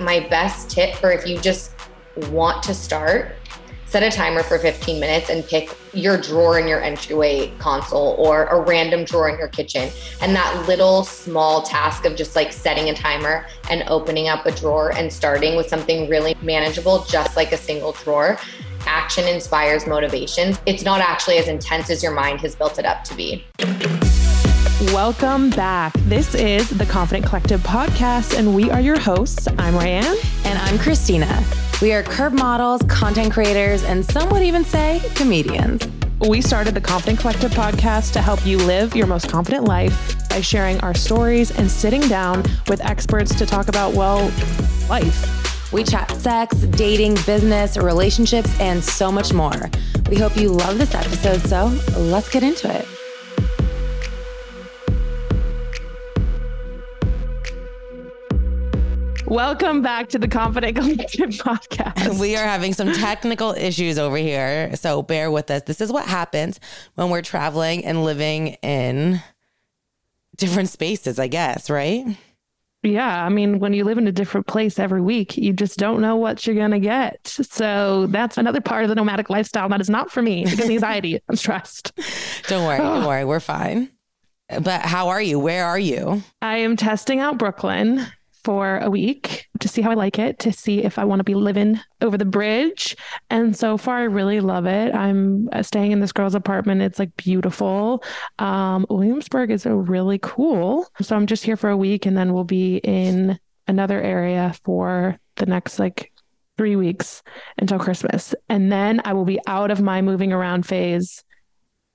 my best tip for if you just want to start set a timer for 15 minutes and pick your drawer in your entryway console or a random drawer in your kitchen. And that little small task of just like setting a timer and opening up a drawer and starting with something really manageable, just like a single drawer. Action inspires motivation. It's not actually as intense as your mind has built it up to be. Welcome back. This is the Confident Collective podcast, and we are your hosts. I'm Raeann. And I'm Kristina. We are curve models, content creators, and some would even say comedians. We started the Confident Collective podcast to help you live your most confident life by sharing our stories and sitting down with experts to talk about, well, life. We chat sex, dating, business, relationships, and so much more. We hope you love this episode, so let's get into it. Welcome back to the Confident Collective podcast. We are having some technical issues over here, so bear with us. This is what happens when we're traveling and living in different spaces, I guess, right? Yeah, I mean, when you live in a different place every week, you just don't know what you're going to get. So that's another part of the nomadic lifestyle that is not for me because anxiety and stressed. Don't worry, don't worry, we're fine. But how are you? Where are you? I am testing out Brooklyn for a week to see how I like it, to see if I want to be living over the bridge. And so far, I really love it. I'm uh, staying in this girl's apartment. It's like beautiful. Um, Williamsburg is really cool. So I'm just here for a week and then we'll be in another area for the next like three weeks until Christmas. And then I will be out of my moving around phase.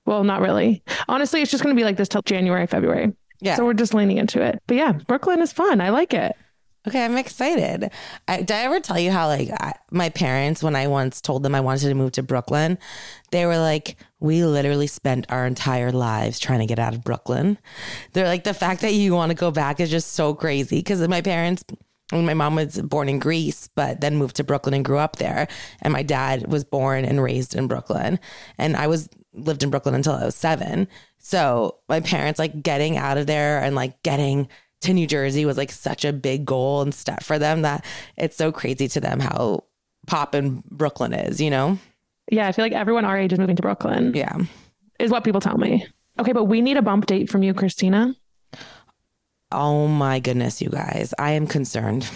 Well, not really. Honestly, it's just going to be like this till January, February. Yeah. So we're just leaning into it. But yeah, Brooklyn is fun. I like it. Okay, I'm excited. I, did I ever tell you how like I, my parents, when I once told them I wanted to move to Brooklyn, they were like, "We literally spent our entire lives trying to get out of Brooklyn." They're like, the fact that you want to go back is just so crazy because my parents. My mom was born in Greece, but then moved to Brooklyn and grew up there. And my dad was born and raised in Brooklyn. And I was lived in Brooklyn until I was seven. So my parents like getting out of there and like getting to New Jersey was like such a big goal and step for them that it's so crazy to them how pop in Brooklyn is, you know? Yeah, I feel like everyone our age is moving to Brooklyn. Yeah. Is what people tell me. Okay, but we need a bump date from you, Kristina. Oh my goodness, you guys. I am concerned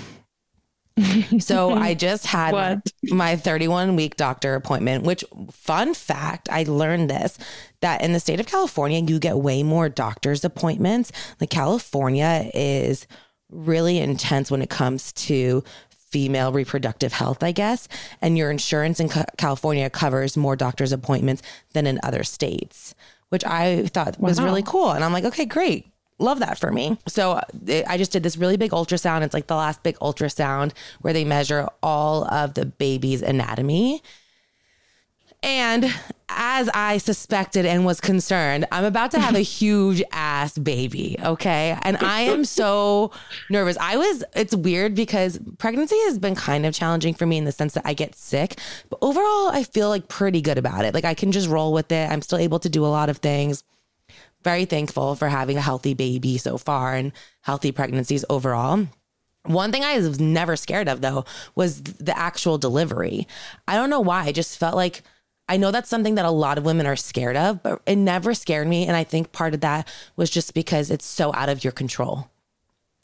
so I just had what? my 31 week doctor appointment, which fun fact, I learned this that in the state of California, you get way more doctor's appointments. Like California is really intense when it comes to female reproductive health, I guess. And your insurance in California covers more doctor's appointments than in other states, which I thought wow. was really cool. And I'm like, okay, great love that for me. So uh, I just did this really big ultrasound. It's like the last big ultrasound where they measure all of the baby's anatomy. And as I suspected and was concerned, I'm about to have a huge ass baby. Okay. And I am so nervous. I was, it's weird because pregnancy has been kind of challenging for me in the sense that I get sick. But overall, I feel like pretty good about it. Like I can just roll with it. I'm still able to do a lot of things very thankful for having a healthy baby so far and healthy pregnancies overall. One thing I was never scared of though was the actual delivery. I don't know why. I just felt like I know that's something that a lot of women are scared of, but it never scared me. And I think part of that was just because it's so out of your control.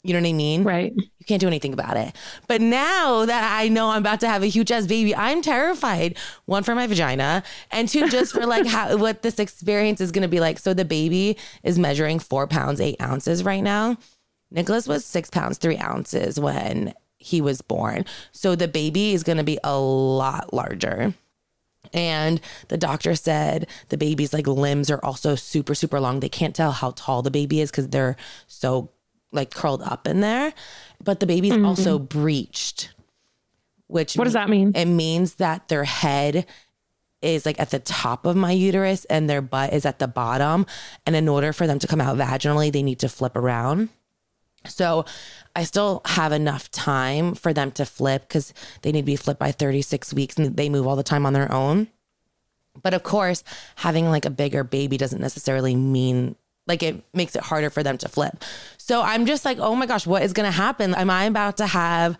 You know what I mean? Right. You can't do anything about it. But now that I know I'm about to have a huge ass baby, I'm terrified. One for my vagina, and two just for like how what this experience is going to be like. So the baby is measuring four pounds eight ounces right now. Nicholas was six pounds three ounces when he was born. So the baby is going to be a lot larger. And the doctor said the baby's like limbs are also super, super long. They can't tell how tall the baby is because they're so like curled up in there, but the baby's mm-hmm. also breached. Which what does that mean? It means that their head is like at the top of my uterus and their butt is at the bottom. And in order for them to come out vaginally, they need to flip around. So I still have enough time for them to flip because they need to be flipped by 36 weeks and they move all the time on their own. But of course, having like a bigger baby doesn't necessarily mean like it makes it harder for them to flip. So I'm just like, oh my gosh, what is going to happen? Am I about to have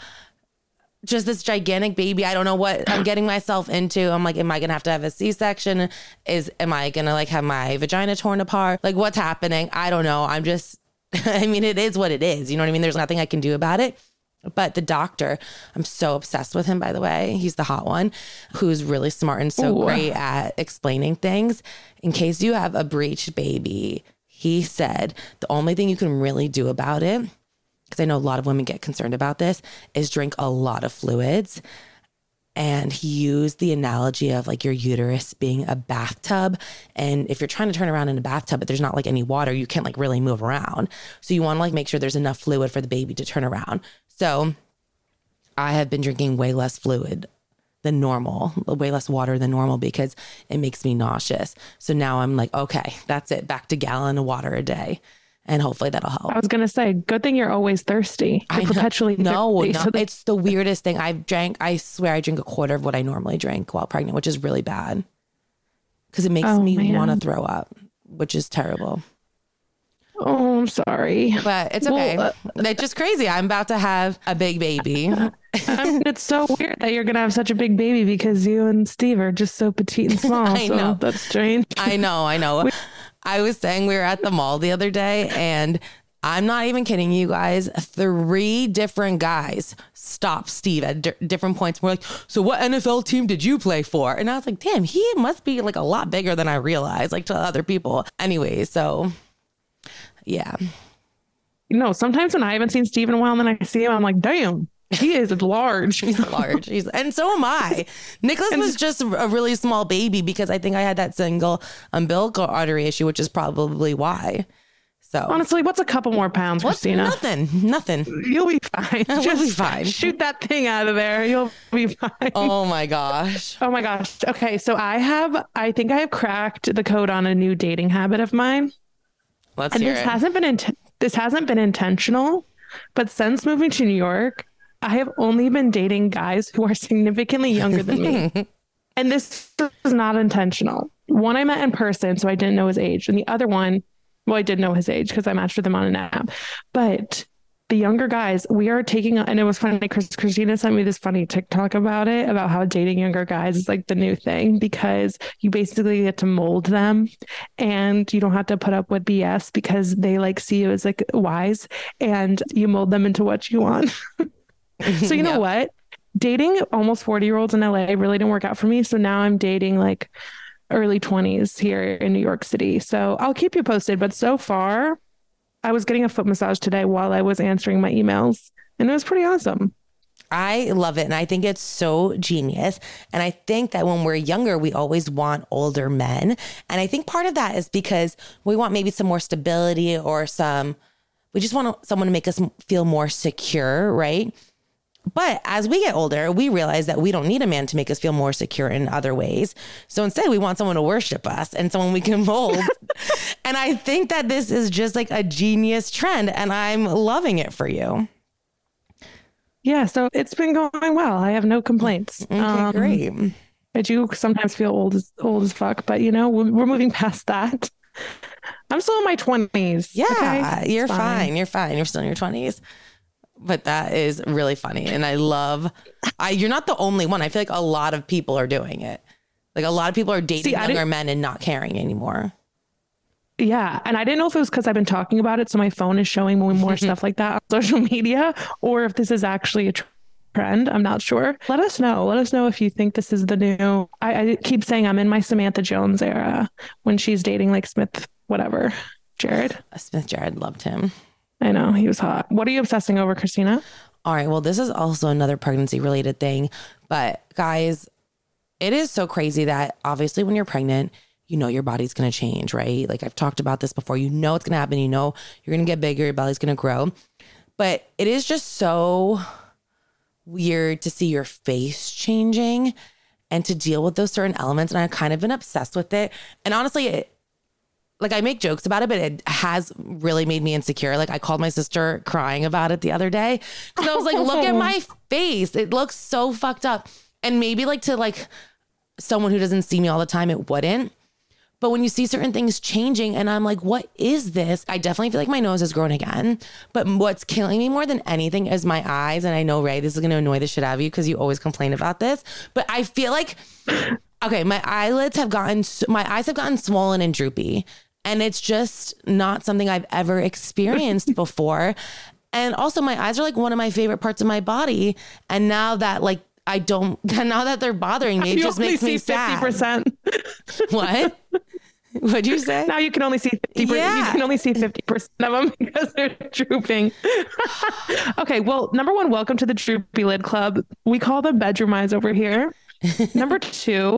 just this gigantic baby. I don't know what I'm getting myself into. I'm like, am I gonna have to have a C-section? Is am I gonna like have my vagina torn apart? Like what's happening? I don't know. I'm just I mean, it is what it is. You know what I mean? There's nothing I can do about it. But the doctor, I'm so obsessed with him, by the way. He's the hot one who's really smart and so Ooh. great at explaining things. In case you have a breached baby, he said the only thing you can really do about it because I know a lot of women get concerned about this, is drink a lot of fluids. And he used the analogy of like your uterus being a bathtub. And if you're trying to turn around in a bathtub, but there's not like any water, you can't like really move around. So you want to like make sure there's enough fluid for the baby to turn around. So I have been drinking way less fluid than normal, way less water than normal because it makes me nauseous. So now I'm like, okay, that's it, back to gallon of water a day and hopefully that'll help. I was gonna say, good thing you're always thirsty. You're I perpetually no, thirsty, no. So it's the weirdest thing. I've drank. I swear, I drink a quarter of what I normally drink while pregnant, which is really bad because it makes oh, me want to throw up, which is terrible. Oh, I'm sorry, but it's okay. Well, uh, it's just crazy. I'm about to have a big baby. I mean, it's so weird that you're gonna have such a big baby because you and Steve are just so petite and small. I so know that's strange. I know. I know. I was saying we were at the mall the other day and I'm not even kidding you guys. Three different guys stopped Steve at d- different points. We're like, so what NFL team did you play for? And I was like, damn, he must be like a lot bigger than I realized, like to other people. Anyway, so yeah. You know, sometimes when I haven't seen Steve in a while and then I see him, I'm like, damn, he is large. He's large. He's, and so am I. Nicholas was just a really small baby because I think I had that single umbilical artery issue, which is probably why. So honestly, what's a couple more pounds, what's Kristina? Nothing. Nothing. You'll be fine. You'll just be fine. Shoot that thing out of there. You'll be fine. Oh my gosh. Oh my gosh. Okay, so I have. I think I have cracked the code on a new dating habit of mine. Let's and this it. hasn't been. In- this hasn't been intentional, but since moving to New York, I have only been dating guys who are significantly younger than me. and this is not intentional. One I met in person, so I didn't know his age. And the other one, well, I did know his age because I matched with him on an app. But the younger guys, we are taking, and it was funny. Chris, Kristina sent me this funny TikTok about it, about how dating younger guys is like the new thing because you basically get to mold them and you don't have to put up with BS because they like see you as like wise and you mold them into what you want. so you know what? Dating almost 40 year olds in LA really didn't work out for me. So now I'm dating like early 20s here in New York City. So I'll keep you posted. But so far, I was getting a foot massage today while I was answering my emails, and it was pretty awesome. I love it. And I think it's so genius. And I think that when we're younger, we always want older men. And I think part of that is because we want maybe some more stability or some, we just want someone to make us feel more secure, right? But as we get older, we realize that we don't need a man to make us feel more secure in other ways. So instead, we want someone to worship us and someone we can mold. and I think that this is just like a genius trend, and I'm loving it for you. Yeah, so it's been going well. I have no complaints. Okay, um, great. I do sometimes feel old as old as fuck, but you know, we're, we're moving past that. I'm still in my 20s. Yeah, okay? you're fine. fine. You're fine. You're still in your 20s but that is really funny. And i love i you're not the only one. I feel like a lot of people are doing it. Like a lot of people are dating See, younger men and not caring anymore. Yeah. And i didn't know if it was because i've been talking about it. So my phone is showing more, more stuff like that on social media or if this is actually a trend. I'm not sure. Let us know. Let us know if you think this is the new I, I keep saying i'm in my samantha jones era when she's dating like smith whatever jerrod. Smith jerrod loved him I know he was hot. What are you obsessing over, Kristina? All right. Well, this is also another pregnancy related thing. But guys, it is so crazy that obviously when you're pregnant, you know your body's going to change, right? Like I've talked about this before. You know it's going to happen. You know you're going to get bigger, your belly's going to grow. But it is just so weird to see your face changing and to deal with those certain elements. And I've kind of been obsessed with it. And honestly, it, like I make jokes about it, but it has really made me insecure. Like I called my sister crying about it the other day because I was like, look at my face. It looks so fucked up. And maybe like to like someone who doesn't see me all the time, it wouldn't. But when you see certain things changing, and I'm like, what is this? I definitely feel like my nose has grown again. But what's killing me more than anything is my eyes. And I know, Ray, this is going to annoy the shit out of you because you always complain about this. But I feel like, okay, my eyelids have gotten, my eyes have gotten swollen and droopy. And it's just not something I've ever experienced before. And also, my eyes are like one of my favorite parts of my body. And now that, like, I don't, now that they're bothering me, it you just makes me 50%. sad. What? What'd you say? Now you can only see 50%. Yeah. You can only see 50% of them because they're drooping. okay. Well, number one, welcome to the Droopy Lid Club. We call them bedroom eyes over here. number two,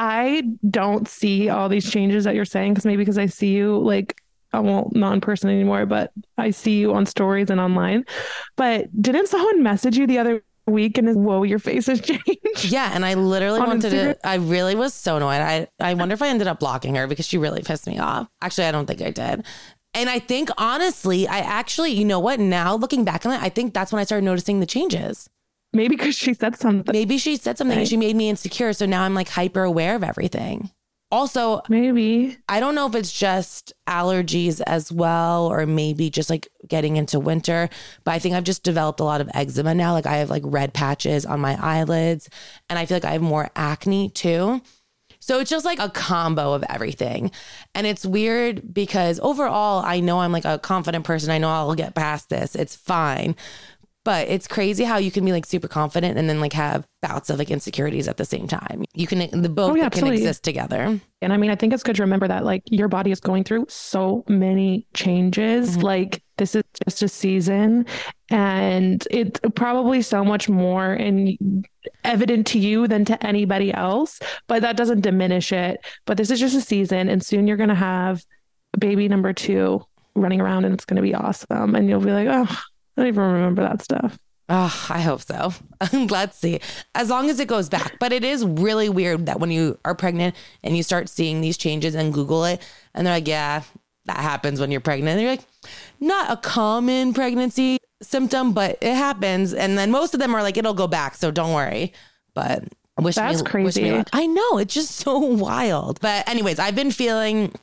I don't see all these changes that you're saying because maybe because I see you like I won't not in person anymore, but I see you on stories and online. But didn't someone message you the other week and is whoa, your face has changed? Yeah, and I literally wanted Instagram? to. I really was so annoyed. I I wonder if I ended up blocking her because she really pissed me off. Actually, I don't think I did. And I think honestly, I actually, you know what? Now looking back on it, I think that's when I started noticing the changes. Maybe because she said something. Maybe she said something and she made me insecure, so now I'm like hyper aware of everything. Also, Maybe. I don't know if it's just allergies as well, or maybe just like getting into winter. But I think I've just developed a lot of eczema now. Like I have like red patches on my eyelids, and I feel like I have more acne too. So it's just like a combo of everything. And it's weird because overall, I know I'm like a confident person. I know I'll get past this. It's fine. But it's crazy how you can be like super confident and then like have bouts of like insecurities at the same time. You can, the both Oh, yeah, can exist together. And I mean, I think it's good to remember that like your body is going through so many changes. Mhm. Like this is just a season and it's probably so much more and evident to you than to anybody else, but that doesn't diminish it. But this is just a season and soon you're going to have baby number 2 running around and it's going to be awesome and you'll be like, "Oh, I don't even remember that stuff." Oh, I hope so. Let's see. As long as it goes back. But it is really weird that when you are pregnant and you start seeing these changes and Google it, and they're like, yeah, that happens when you're pregnant. And you're like, not a common pregnancy symptom, but it happens. And then most of them are like, it'll go back. So don't worry. But wish That's me, wish me crazy. I know. It's just so wild. But, anyways, I've been feeling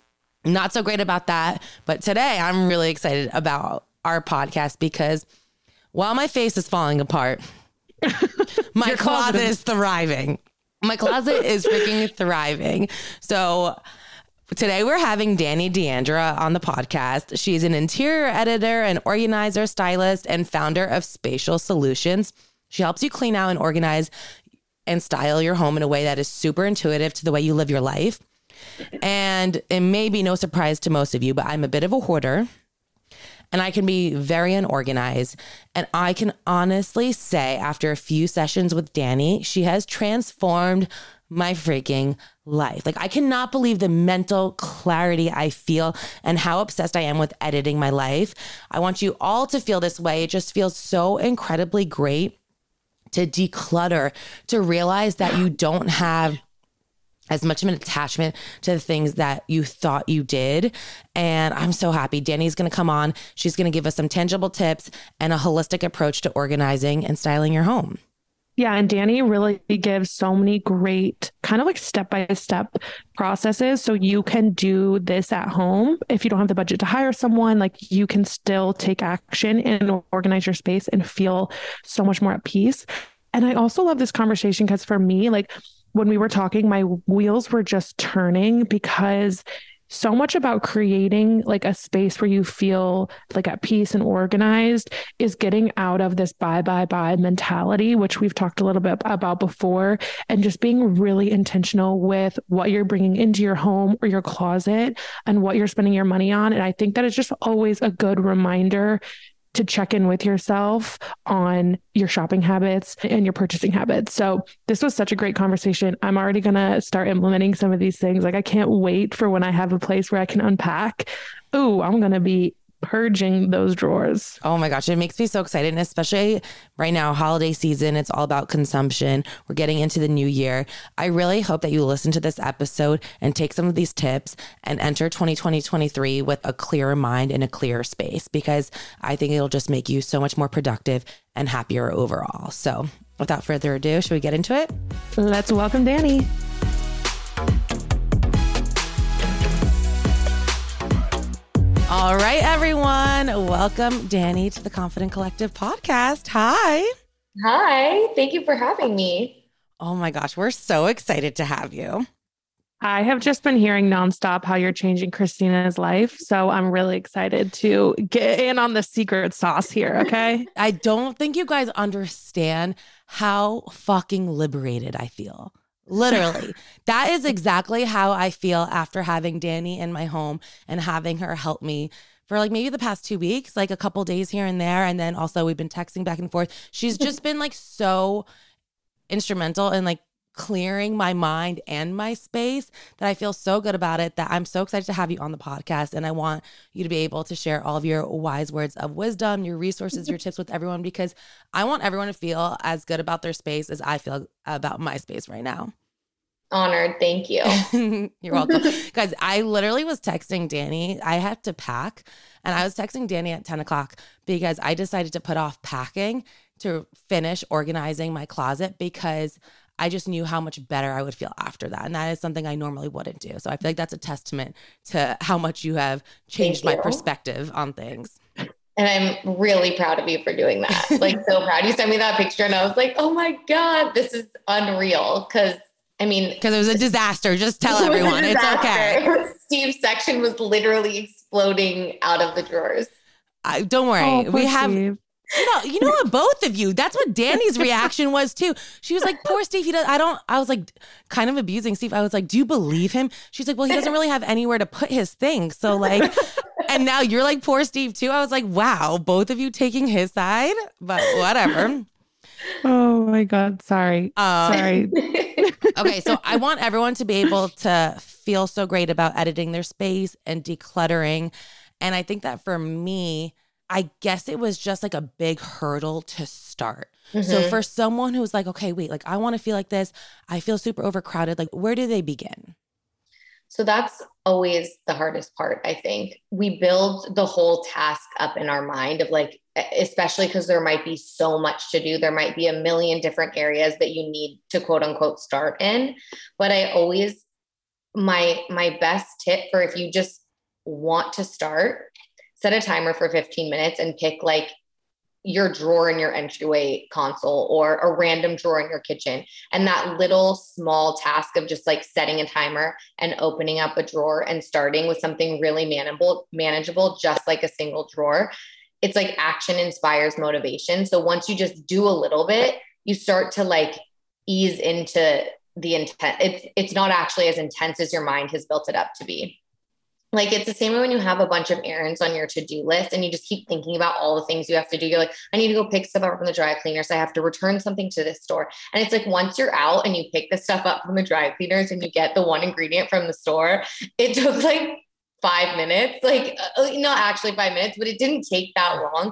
not so great about that. But today I'm really excited about our podcast because while my face is falling apart, my closet closet is thriving. My closet is freaking thriving. So today we're having Dany D'Andrea on the podcast. She's an interior editor, an organizer, stylist, and founder of Spatial Solutions. She helps you clean out and organize and style your home in a way that is super intuitive to the way you live your life. And it may be no surprise to most of you, but I'm a bit of a hoarder and I can be very unorganized. And I can honestly say, after a few sessions with Dany, she has transformed my freaking life. Like, I cannot believe the mental clarity I feel and how obsessed I am with editing my life. I want you all to feel this way. It just feels so incredibly great to declutter, to realize that you don't have as much of an attachment to the things that you thought you did. And I'm so happy. Dany's going to come on. She's going to give us some tangible tips and a holistic approach to organizing and styling your home. Yeah, and Dany really gives so many great kind of like step by step processes so you can do this at home. If you don't have the budget to hire someone, like you can still take action and organize your space and feel so much more at peace. And I also love this conversation because for me, like when we were talking, my wheels were just turning because so much about creating like a space where you feel like at peace and organized is getting out of this buy buy buy mentality which we've talked a little bit about before and just being really intentional with what you're bringing into your home or your closet and what you're spending your money on and i think that is just always a good reminder to check in with yourself on your shopping habits and your purchasing habits. So, this was such a great conversation. I'm already going to start implementing some of these things. Like, I can't wait for when I have a place where I can unpack. Ooh, I'm going to be purging those drawers. Oh my gosh, it makes me so excited. And especially right now, holiday season, it's all about consumption. We're getting into the new year. I really hope that you listen to this episode and take some of these tips and enter 2020 23 with a clearer mind and a clearer space because I think it'll just make you so much more productive and happier overall. So, without further ado, should we get into it? Let's welcome Dany. All right, everyone. Welcome, Dany, to the Confident Collective podcast. Hi. Hi. Thank you for having me. Oh my gosh, we're so excited to have you. I have just been hearing nonstop how you're changing Kristina's life. So I'm really excited to get in on the secret sauce here. Okay. I don't think you guys understand how fucking liberated I feel. Literally. that is exactly how I feel after having Dany in my home and having her help me for like maybe the past two weeks, like a couple days here and there. And then also we've been texting back and forth. She's just been like so instrumental in like clearing my mind and my space that I feel so good about it that I'm so excited to have you on the podcast. And I want you to be able to share all of your wise words of wisdom, your resources, your tips with everyone, because I want everyone to feel as good about their space as I feel about my space right now. Honored. Thank you. You're welcome. Guys, I literally was texting Dany. I had to pack and I was texting Dany at 10 o'clock because I decided to put off packing to finish organizing my closet because I just knew how much better I would feel after that. And that is something I normally wouldn't do. So I feel like that's a testament to how much you have changed you. my perspective on things. And I'm really proud of you for doing that. Like, so proud. You sent me that picture, and I was like, oh my God, this is unreal. Cause I mean, because it was a disaster. Just tell everyone it's okay. Steve's section was literally exploding out of the drawers. I, don't worry. Oh, we have. Steve. You know, you know what? Both of you. That's what Dany's reaction was too. She was like, "Poor Steve. He does. I don't." I was like, kind of abusing Steve. I was like, "Do you believe him?" She's like, "Well, he doesn't really have anywhere to put his things." So like, and now you're like, "Poor Steve" too. I was like, "Wow, both of you taking his side." But whatever. Oh my god, sorry. Um, sorry. okay, so I want everyone to be able to feel so great about editing their space and decluttering. And I think that for me, I guess it was just like a big hurdle to start. Mm-hmm. So for someone who's like, okay, wait, like I want to feel like this, I feel super overcrowded, like where do they begin? So that's always the hardest part, I think. We build the whole task up in our mind of like, especially because there might be so much to do. There might be a million different areas that you need to quote unquote start in. But I always, my my best tip for if you just want to start, set a timer for 15 minutes and pick like your drawer in your entryway console or a random drawer in your kitchen. And that little small task of just like setting a timer and opening up a drawer and starting with something really manageable, manageable, just like a single drawer. It's like action inspires motivation. So once you just do a little bit, you start to like ease into the intent. It's it's not actually as intense as your mind has built it up to be. Like it's the same way when you have a bunch of errands on your to-do list and you just keep thinking about all the things you have to do. You're like, I need to go pick stuff up from the dry cleaners. I have to return something to this store. And it's like once you're out and you pick the stuff up from the dry cleaners and you get the one ingredient from the store, it took like five minutes, like uh, uh, not actually five minutes, but it didn't take that long.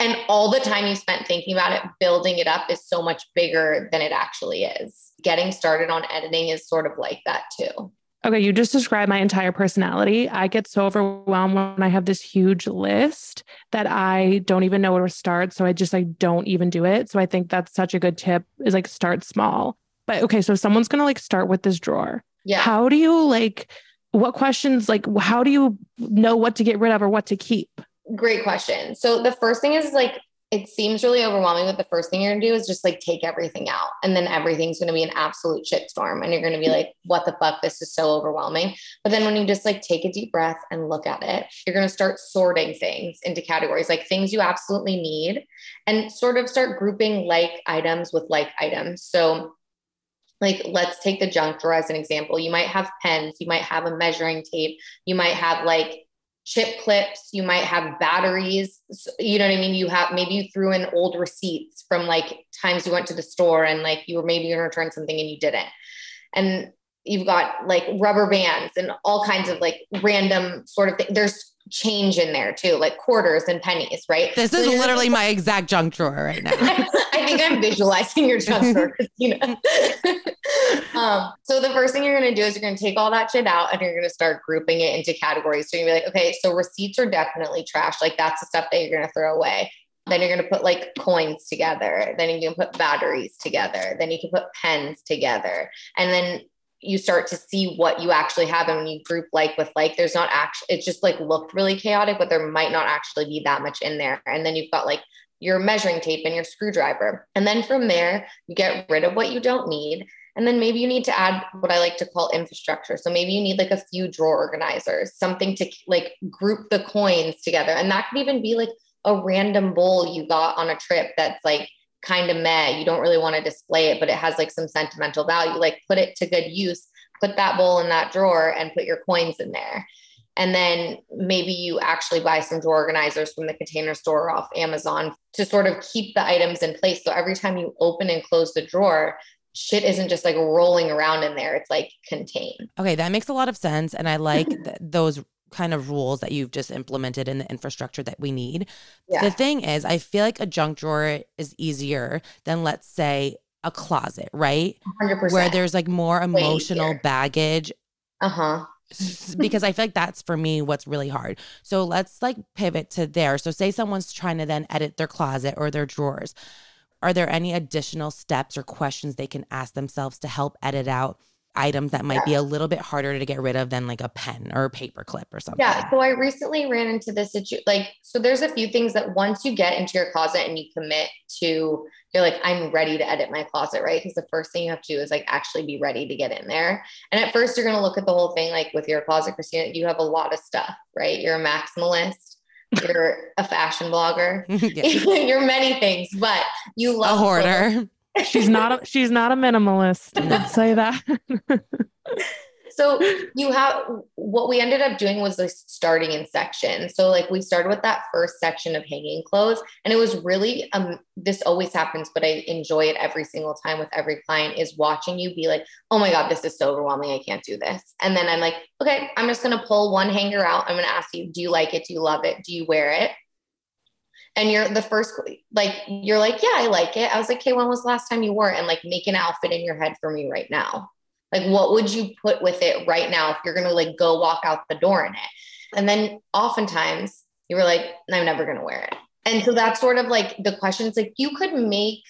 And all the time you spent thinking about it, building it up is so much bigger than it actually is. Getting started on editing is sort of like that too. Okay, you just described my entire personality. I get so overwhelmed when I have this huge list that I don't even know where to start. So I just like don't even do it. So I think that's such a good tip is like start small. But okay, so someone's gonna like start with this drawer. Yeah. How do you like what questions like how do you know what to get rid of or what to keep? Great question. So the first thing is like it seems really overwhelming, but the first thing you're gonna do is just like take everything out. And then everything's gonna be an absolute shitstorm. And you're gonna be like, what the fuck? This is so overwhelming. But then when you just like take a deep breath and look at it, you're gonna start sorting things into categories, like things you absolutely need, and sort of start grouping like items with like items. So like let's take the junk drawer as an example. You might have pens, you might have a measuring tape, you might have like chip clips, you might have batteries. You know what I mean? You have maybe you threw in old receipts from like times you went to the store and like you were maybe going to return something and you didn't. And you've got like rubber bands and all kinds of like random sort of thing. There's change in there too, like quarters and pennies, right? This so is literally my exact junk drawer right now. I think I'm visualizing your junk drawer, you know. um, you're gonna do is you're gonna take all that shit out and you're gonna start grouping it into categories. So you're gonna be like, okay, so receipts are definitely trash. Like that's the stuff that you're gonna throw away. Then you're going to put like coins together. Then you can put batteries together. Then you can put pens together. And then you start to see what you actually have. And when you group like with like, there's not actually, it just like looked really chaotic, but there might not actually be that much in there. And then you've got like your measuring tape and your screwdriver. And then from there, you get rid of what you don't need. And then maybe you need to add what I like to call infrastructure. So maybe you need like a few drawer organizers, something to like group the coins together. And that could even be like a random bowl you got on a trip that's like kind of meh. You don't really want to display it, but it has like some sentimental value. Like put it to good use, put that bowl in that drawer and put your coins in there. And then maybe you actually buy some drawer organizers from the container store off Amazon to sort of keep the items in place. So every time you open and close the drawer, shit isn't just like rolling around in there. It's like contained. Okay, that makes a lot of sense. And I like th- those kind of rules that you've just implemented in the infrastructure that we need. Yeah. The thing is, I feel like a junk drawer is easier than, let's say, a closet, right? 100%. Where there's like more emotional baggage. Uh huh because I feel like that's for me what's really hard. So let's like pivot to there. So say someone's trying to then edit their closet or their drawers. Are there any additional steps or questions they can ask themselves to help edit out items that might be a little bit harder to get rid of than like a pen or a paper clip or something. Yeah. So I recently ran into this situation. Like, so there's a few things that once you get into your closet and you commit to, you're like, I'm ready to edit my closet, right? Because the first thing you have to do is like actually be ready to get in there. And at first, you're going to look at the whole thing like with your closet, Kristina, you have a lot of stuff, right? You're a maximalist. You're a fashion blogger. you're many things, but you love a hoarder she's not a, she's not a minimalist. Let's say that. So you have what we ended up doing was like starting in sections. So like we started with that first section of hanging clothes, and it was really um this always happens, but I enjoy it every single time with every client is watching you be like, oh my god, this is so overwhelming, I can't do this. And then I'm like, okay, I'm just gonna pull one hanger out. I'm gonna ask you, do you like it? Do you love it? Do you wear it? and you're the first like you're like yeah i like it i was like okay when was the last time you wore it and like make an outfit in your head for me right now like what would you put with it right now if you're gonna like go walk out the door in it? And then oftentimes you were like i'm never gonna wear it. And so that's sort of like the questions like you could make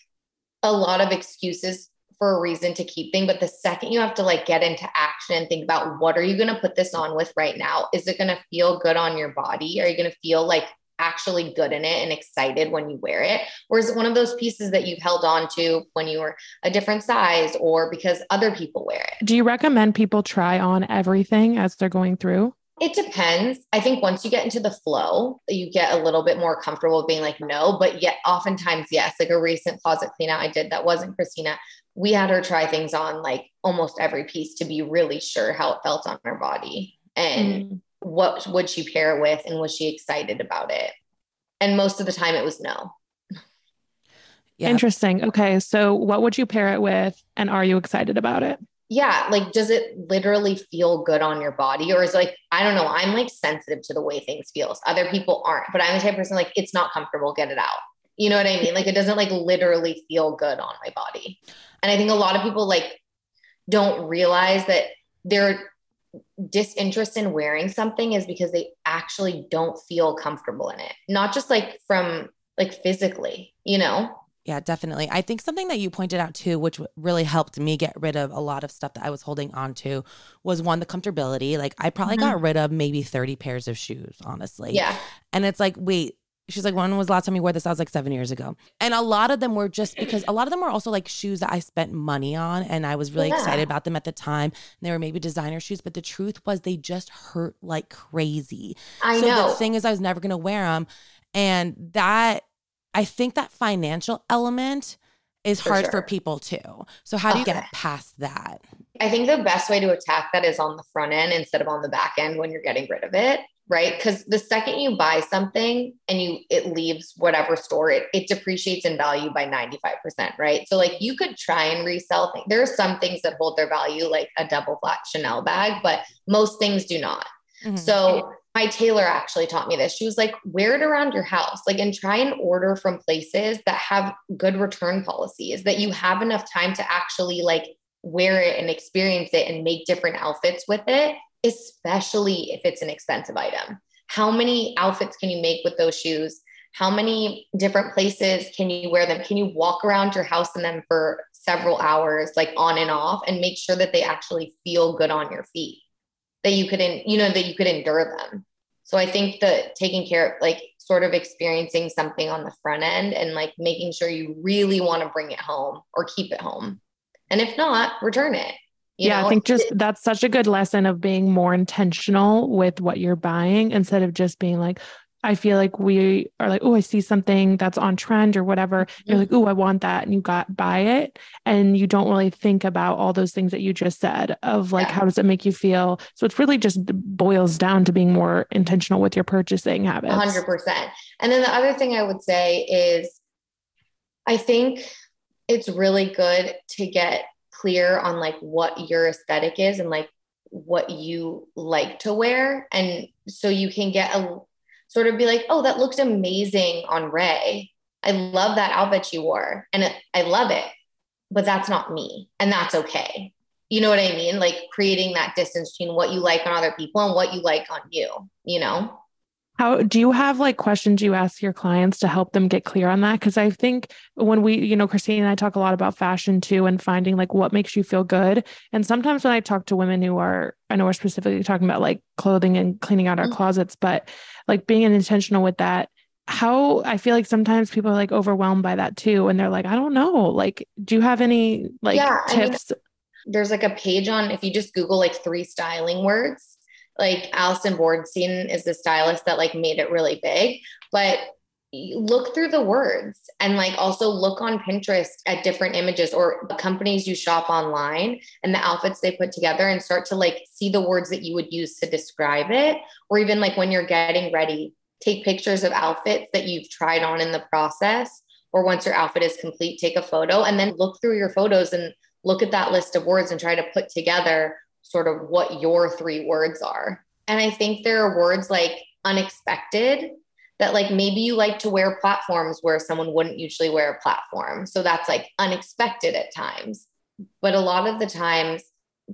a lot of excuses for a reason to keep things but the second you have to like get into action and think about what are you going to put this on with right now? Is it going to feel good on your body? Are you going to feel like actually good in it and excited when you wear it? Or is it one of those pieces that you've held on to when you were a different size or because other people wear it? Do you recommend people try on everything as they're going through? It depends. I think once you get into the flow, you get a little bit more comfortable being like, no, but yet oftentimes, yes. Like a recent closet clean out I did that wasn't Kristina. We had her try things on like almost every piece to be really sure how it felt on her body. And mm what would she pair it with and was she excited about it? And most of the time it was no. Yeah. Interesting. Okay. So what would you pair it with and are you excited about it? Yeah, like does it literally feel good on your body or is like I don't know, I'm like sensitive to the way things feels. Other people aren't, but I'm the type of person like it's not comfortable, get it out. You know what I mean? Like it doesn't like literally feel good on my body. And I think a lot of people like don't realize that they're disinterest in wearing something is because they actually don't feel comfortable in it. Not just like from like physically you know? Yeah definitely. I think something that you pointed out too which really helped me get rid of a lot of stuff that i was holding on to was one the comfortability. Like i probably mm-hmm. got rid of maybe 30 pairs of shoes honestly. Yeah. And it's like wait She's like, when was the last time you wore this? I was like seven years ago. And a lot of them were just because a lot of them were also like shoes that I spent money on and I was really yeah. excited about them at the time. And they were maybe designer shoes, but the truth was they just hurt like crazy. I so know. the thing is, I was never going to wear them. And that, I think that financial element is for hard sure. for people too. So how do you okay. get past that? I think the best way to attack that is on the front end instead of on the back end when you're getting rid of it right because the second you buy something and you it leaves whatever store it, it depreciates in value by 95% right so like you could try and resell things there are some things that hold their value like a double flap chanel bag but most things do not mm-hmm. so my tailor actually taught me this she was like wear it around your house like and try and order from places that have good return policies that you have enough time to actually like wear it and experience it and make different outfits with it especially if it's an expensive item. How many outfits can you make with those shoes? how many different places can you wear them? Can you walk around your house in them for several hours, like on and off, and make sure that they actually feel good on your feet, that you couldn't, you know, that you could endure them. So I think that taking care of like sort of experiencing something on the front end and like making sure you really want to bring it home or keep it home. And if not, return it. You yeah, know? I think just that's such a good lesson of being more intentional with what you're buying instead of just being like, I feel like we are like, oh, I see something that's on trend or whatever. Mm-hmm. You're like, oh, I want that. And you got buy it. And you don't really think about all those things that you just said of like, yeah. how does it make you feel? So it's really just boils down to being more intentional with your purchasing habits. 100%. And then the other thing I would say is I think it's really good to get clear on like what your aesthetic is and like what you like to wear. And so you can get a sort of be like, oh, that looked amazing on Ray. I love that outfit you wore and it, I love it, but that's not me. And that's okay. You know what I mean? Like creating that distance between what you like on other people and what you like on you, you know? How do you have like questions you ask your clients to help them get clear on that? Because I think when we, you know, Christine and I talk a lot about fashion too and finding like what makes you feel good. And sometimes when I talk to women who are, I know we're specifically talking about like clothing and cleaning out our mm-hmm. closets, but like being intentional with that, how I feel like sometimes people are like overwhelmed by that too. And they're like, I don't know. Like, do you have any like yeah, tips? I mean, there's like a page on if you just Google like three styling words like Allison Bornstein is the stylist that like made it really big, but look through the words and like also look on Pinterest at different images or the companies you shop online and the outfits they put together and start to like see the words that you would use to describe it. Or even like when you're getting ready take pictures of outfits that you've tried on in the process or once your outfit is complete take a photo and then look through your photos and look at that list of words and try to put together sort of what your three words are. And I think there are words like unexpected that like maybe you like to wear platforms where someone wouldn't usually wear a platform. So that's like unexpected at times. But a lot of the times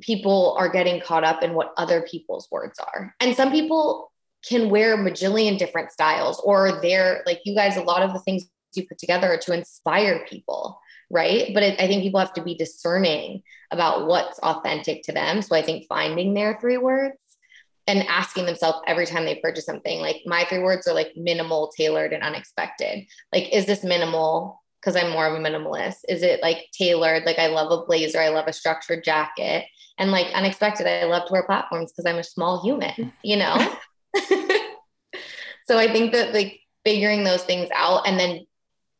people are getting caught up in what other people's words are. And some people can wear a bajillion different styles or they're like you guys a lot of the things you put together are to inspire people right? But it, I think people have to be discerning about what's authentic to them. So I think finding their three words and asking themselves every time they purchase something, like my three words are like minimal, tailored, and unexpected. Like, is this minimal? Because I'm more of a minimalist. Is it like tailored? Like, I love a blazer, I love a structured jacket. And like unexpected, I love to wear platforms because I'm a small human, you know? so I think that like figuring those things out and then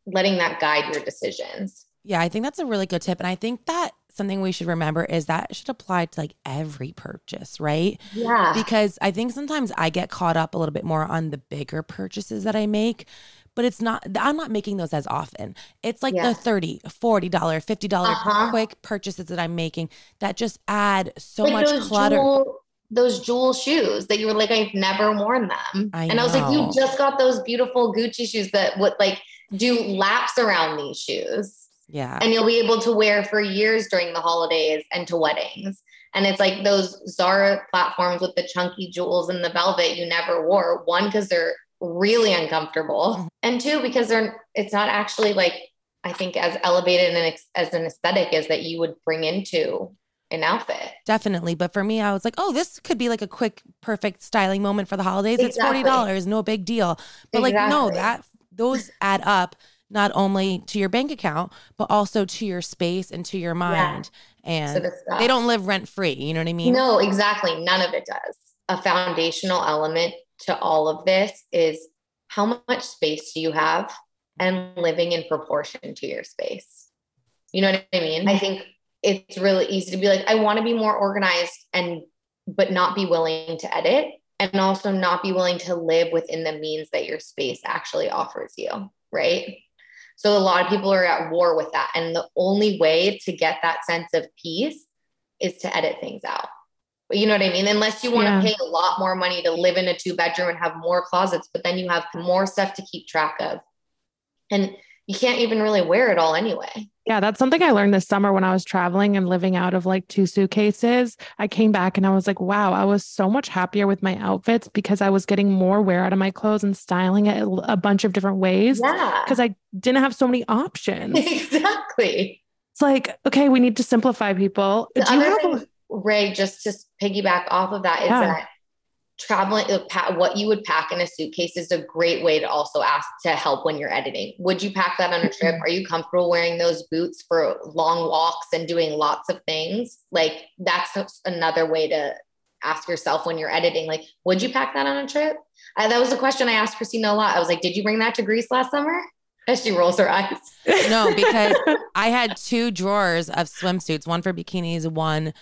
letting that guide your decisions. Yeah, I think that's a really good tip. And I think that something we should remember is that should apply to like every purchase, right? Yeah. Because I think sometimes I get caught up a little bit more on the bigger purchases that I make, but it's not, I'm not making those as often. It's like yeah. the 30 $40, $50 uh-huh. quick purchases that I'm making that just add so like much clutter. Jewel, those jewel shoes that you were like, I've never worn them. I and know. I was like, you just got those beautiful Gucci shoes that would like do laps around these shoes. Yeah. And you'll be able to wear for years during the holidays and to weddings. And it's like those Zara platforms with the chunky jewels and the velvet you never wore. One, because they're really uncomfortable. Mm-hmm. And two, because they're it's not actually like I think as elevated and as an aesthetic as that you would bring into an outfit. Definitely. But for me, I was like, oh, this could be like a quick, perfect styling moment for the holidays. Exactly. It's $40, no big deal. But exactly. like, no, that those add up not only to your bank account, but also to your space and to your mind. Yeah. And so they don't live rent free. You know what I mean? No, exactly. None of it does. A foundational element to all of this is how much space do you have and living in proportion to your space? You know what I mean? I think it's really easy to be like, I want to be more organized and, but not be willing to edit and also not be willing to live within the means that your space actually offers you. Right. So a lot of people are at war with that. And the only way to get that sense of peace is to edit things out. But you know what I mean? Unless you want yeah. to pay a lot more money to live in a two bedroom and have more closets, but then you have more stuff to keep track of. And you can't even really wear it all anyway. Yeah, that's something I learned this summer when I was traveling and living out of like two suitcases. I came back and I was like, wow, I was so much happier with my outfits because I was getting more wear out of my clothes and styling it a bunch of different ways. Yeah. Because I didn't have so many options. exactly. It's like, okay, we need to simplify people. The other thing, Ray, just to piggyback off of that, is yeah. that traveling what you would pack in a suitcase is a great way to also ask to help when you're editing. Would you pack that on a trip? Mm-hmm. are you comfortable wearing those boots for long walks and doing lots of things? Like that's another way to ask yourself when you're editing like would you pack that on a trip? Uh, that was a question i asked kristina a lot. I was like did you bring that to greece last summer? As she rolls her eyes. No because i had two drawers of swimsuits one for bikinis one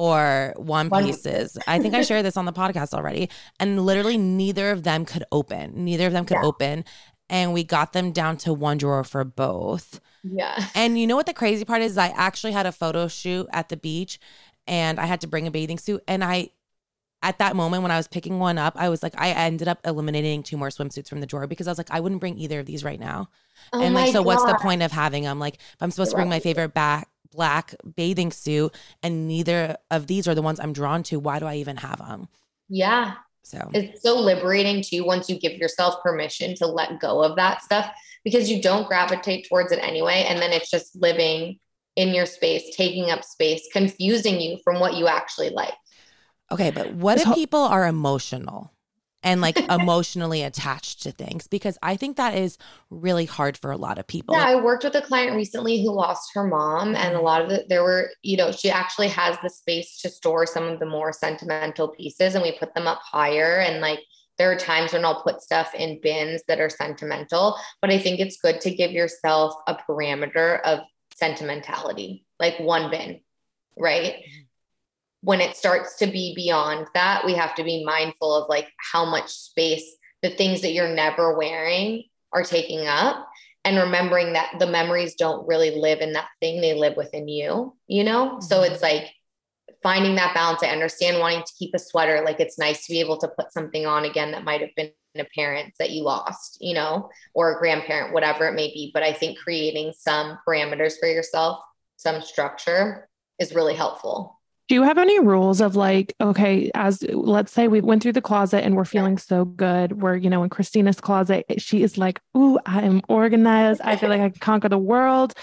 or one pieces. I think I shared this on the podcast already. And literally neither of them could open. Neither of them could yeah. open. And we got them down to one drawer for both. Yeah. And you know what the crazy part is? I actually had a photo shoot at the beach and I had to bring a bathing suit. And I at that moment when I was picking one up, I was like, I ended up eliminating two more swimsuits from the drawer because I was like, I wouldn't bring either of these right now. Oh and like, so God. what's the point of having them? Like, if I'm supposed to bring my favorite back black bathing suit and neither of these are the ones I'm drawn to, why do I even have them? Yeah. So it's so liberating too once you give yourself permission to let go of that stuff because you don't gravitate towards it anyway. And then it's just living in your space, taking up space, confusing you from what you actually like. Okay, but what if people are emotional? And like emotionally attached to things because I think that is really hard for a lot of people. Yeah, I worked with a client recently who lost her mom, and a mm-hmm. lot of it, there were, you know, she actually has the space to store some of the more sentimental pieces, and we put them up higher. And like, there are times when I'll put stuff in bins that are sentimental, but I think it's good to give yourself a parameter of sentimentality, like one bin, right? When it starts to be beyond that, we have to be mindful of like how much space the things that you're never wearing are taking up and remembering that the memories don't really live in that thing, they live within you, you know? Mm-hmm. So it's like finding that balance. I understand wanting to keep a sweater. Like it's nice to be able to put something on again that might have been a parent that you lost, you know, or a grandparent, whatever it may be. But I think creating some parameters for yourself, some structure is really helpful. Do you have any rules of like, okay, as let's say we went through the closet and we're feeling so good. We're, you know, in Kristina's closet, she is like, ooh, I am organized. I feel like I can conquer the world.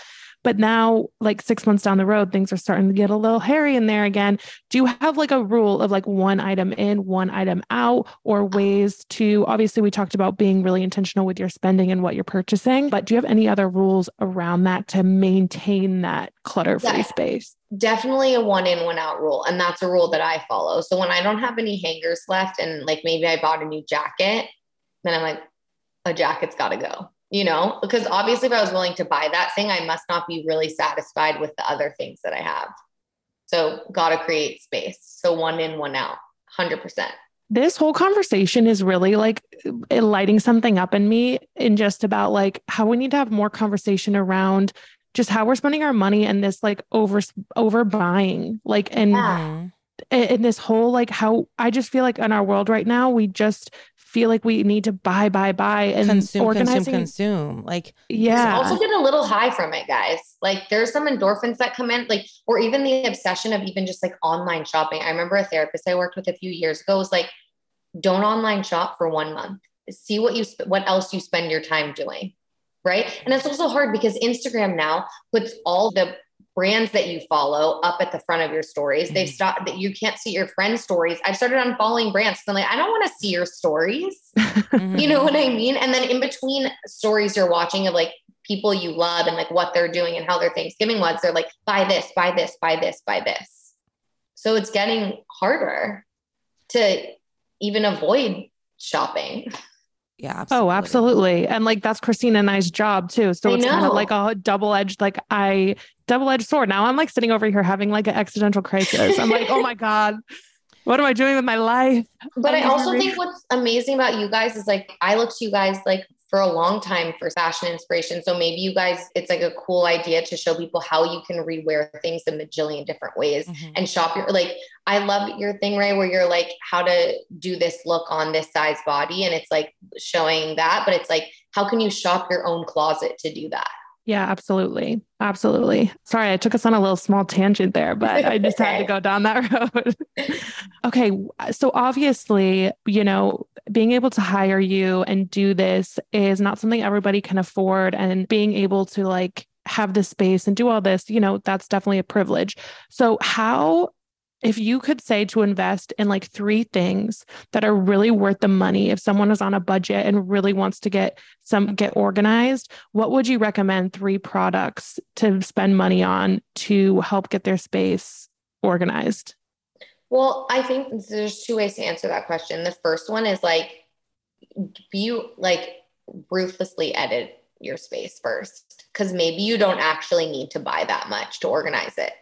But now, like six months down the road, things are starting to get a little hairy in there again. Do you have like a rule of like one item in, one item out, or ways to obviously, we talked about being really intentional with your spending and what you're purchasing, but do you have any other rules around that to maintain that clutter free yeah, space? Definitely a one in, one out rule. And that's a rule that I follow. So when I don't have any hangers left and like maybe I bought a new jacket, then I'm like, a jacket's got to go you know, because obviously if I was willing to buy that thing, I must not be really satisfied with the other things that I have. So got to create space. So one in, one out, 100%. This whole conversation is really like lighting something up in me in just about like how we need to have more conversation around just how we're spending our money and this like over over buying like and yeah. Mm-hmm. and this whole like how I just feel like in our world right now we just feel like we need to buy, buy, buy and consume, organizing. consume, consume. Like, yeah. Also get a little high from it, guys. Like there's some endorphins that come in, like, or even the obsession of even just like online shopping. I remember a therapist I worked with a few years ago was like, don't online shop for one month. See what you, what else you spend your time doing. Right. And it's also hard because Instagram now puts all the brands that you follow up at the front of your stories. Mm-hmm. They've stopped that you can't see your friends' stories. I've started unfollowing brands. So I'm like, I don't want to see your stories. Mm-hmm. You know what I mean? And then in between stories you're watching of like people you love and like what they're doing and how their Thanksgiving was, they're like, buy this, buy this, buy this, buy this. So it's getting harder to even avoid shopping. Yeah. Oh, absolutely. Oh, absolutely. And like that's Kristina and I's job too. So it's kind of like a double edged, like I double edged sword. Now I'm like sitting over here having like an existential crisis. I'm like, oh my God, what am I doing with my life? But I also think what's amazing about you guys is like I look to you guys like for a long time for fashion inspiration. So maybe you guys, it's like a cool idea to show people how you can rewear things in a jillion different ways mm-hmm. and shop your like. I love your thing, Ray, where you're like how to do this look on this size body, and it's like showing that, but it's like how can you shop your own closet to do that? Yeah, absolutely. Absolutely. Sorry, I took us on a little small tangent there, but I just had to go down that road. okay. So obviously, you know, being able to hire you and do this is not something everybody can afford. And being able to like have this space and do all this, you know, that's definitely a privilege. So, how if you could say to invest in like three things that are really worth the money if someone is on a budget and really wants to get some get organized what would you recommend three products to spend money on to help get their space organized? Well i think there's two ways to answer that question. The first one is like be like ruthlessly edit your space first because maybe you don't actually need to buy that much to organize it.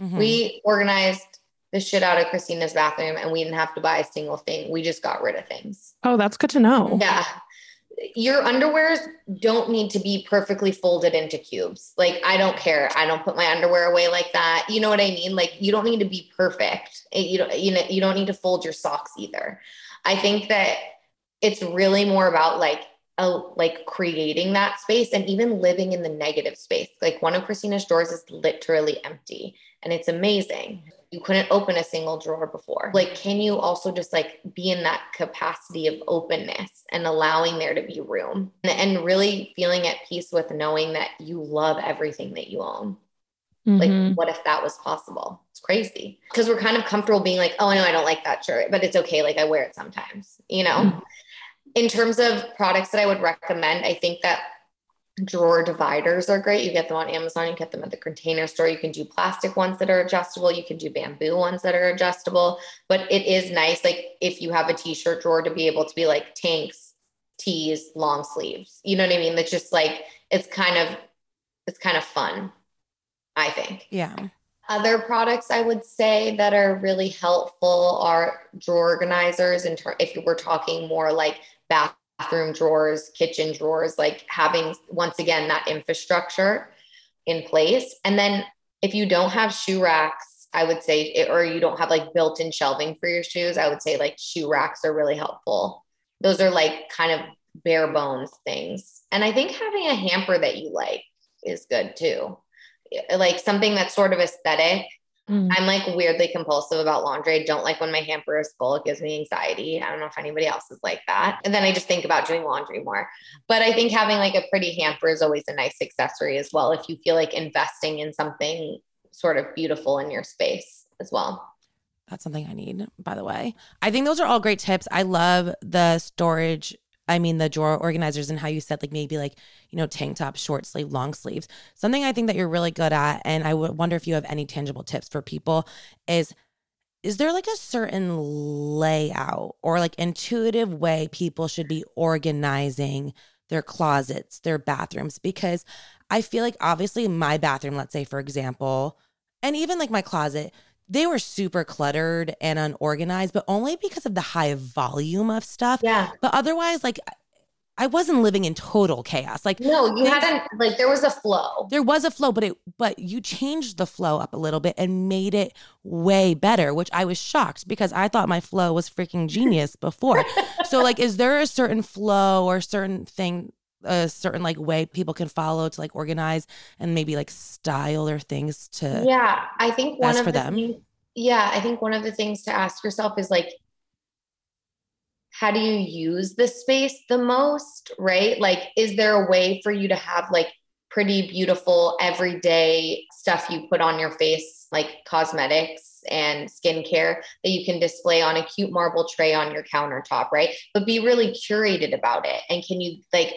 Mm-hmm. we organized the shit out of Kristina's bathroom and we didn't have to buy a single thing. We just got rid of things. Oh, that's good to know. Yeah. Your underwears don't need to be perfectly folded into cubes. Like, I don't care. I don't put my underwear away like that. You know what I mean? Like, you don't need to be perfect. Eh, you don't, you know, you don't need to fold your socks either. I think that it's really more about like, a, like creating that space and even living in the negative space. Like one of Kristina's drawers is literally empty and it's amazing you couldn't open a single drawer before. Like, can you also just like be in that capacity of openness and allowing there to be room and, and really feeling at peace with knowing that you love everything that you own? Mm-hmm. Like, what if that was possible? It's crazy because we're kind of comfortable being like, oh, no, I don't like that shirt, but it's okay. Like, I wear it sometimes, you know? Mm-hmm. In terms of products that I would recommend, I think that drawer dividers are great. You get them on Amazon, you get them at the container store. You can do plastic ones that are adjustable, you can do bamboo ones that are adjustable. But it is nice, like if you have a t shirt drawer, to be able to be like tanks, tees, long sleeves. You know what I mean? That's just like, it's kind of, it's kind of fun, I think. Yeah. Other products I would say that are really helpful are drawer organizers. And ter- if we're talking more like bath bathroom drawers, kitchen drawers, like having once again that infrastructure in place. And then if you don't have shoe racks, I would say, or you don't have like built in shelving for your shoes, I would say like shoe racks are really helpful. Those are like kind of bare bones things. And I think having a hamper that you like is good too. Like something that's sort of aesthetic Mm. I'm like weirdly compulsive about laundry. I don't like when my hamper is full. It gives me anxiety. I don't know if anybody else is like that. And then I just think about doing laundry more. But I think having like a pretty hamper is always a nice accessory as well if you feel like investing in something sort of beautiful in your space as well. That's something I need, by the way. I think those are all great tips. I love the storage I mean, the drawer organizers and how you said, like, maybe like, you know, tank top, short sleeve, long sleeves. Something I think that you're really good at, and I would wonder if you have any tangible tips for people is is there like a certain layout or like intuitive way people should be organizing their closets, their bathrooms? Because I feel like obviously my bathroom, let's say, for example, and even like my closet, they were super cluttered and unorganized, but only because of the high volume of stuff. Yeah. But otherwise, like I wasn't living in total chaos. Like no, you hadn't like there was a flow. There was a flow, but it but you changed the flow up a little bit and made it way better, which I was shocked because I thought my flow was freaking genius before. so like is there a certain flow or certain thing a certain like way people can follow to like organize and maybe like style their things to yeah i think one of for the them. yeah i think one of the things to ask yourself is like how do you use the space the most right? Like is there a way for you to have like pretty beautiful everyday stuff you put on your face like cosmetics and skincare that you can display on a cute marble tray on your countertop right? But be really curated about it. And can you like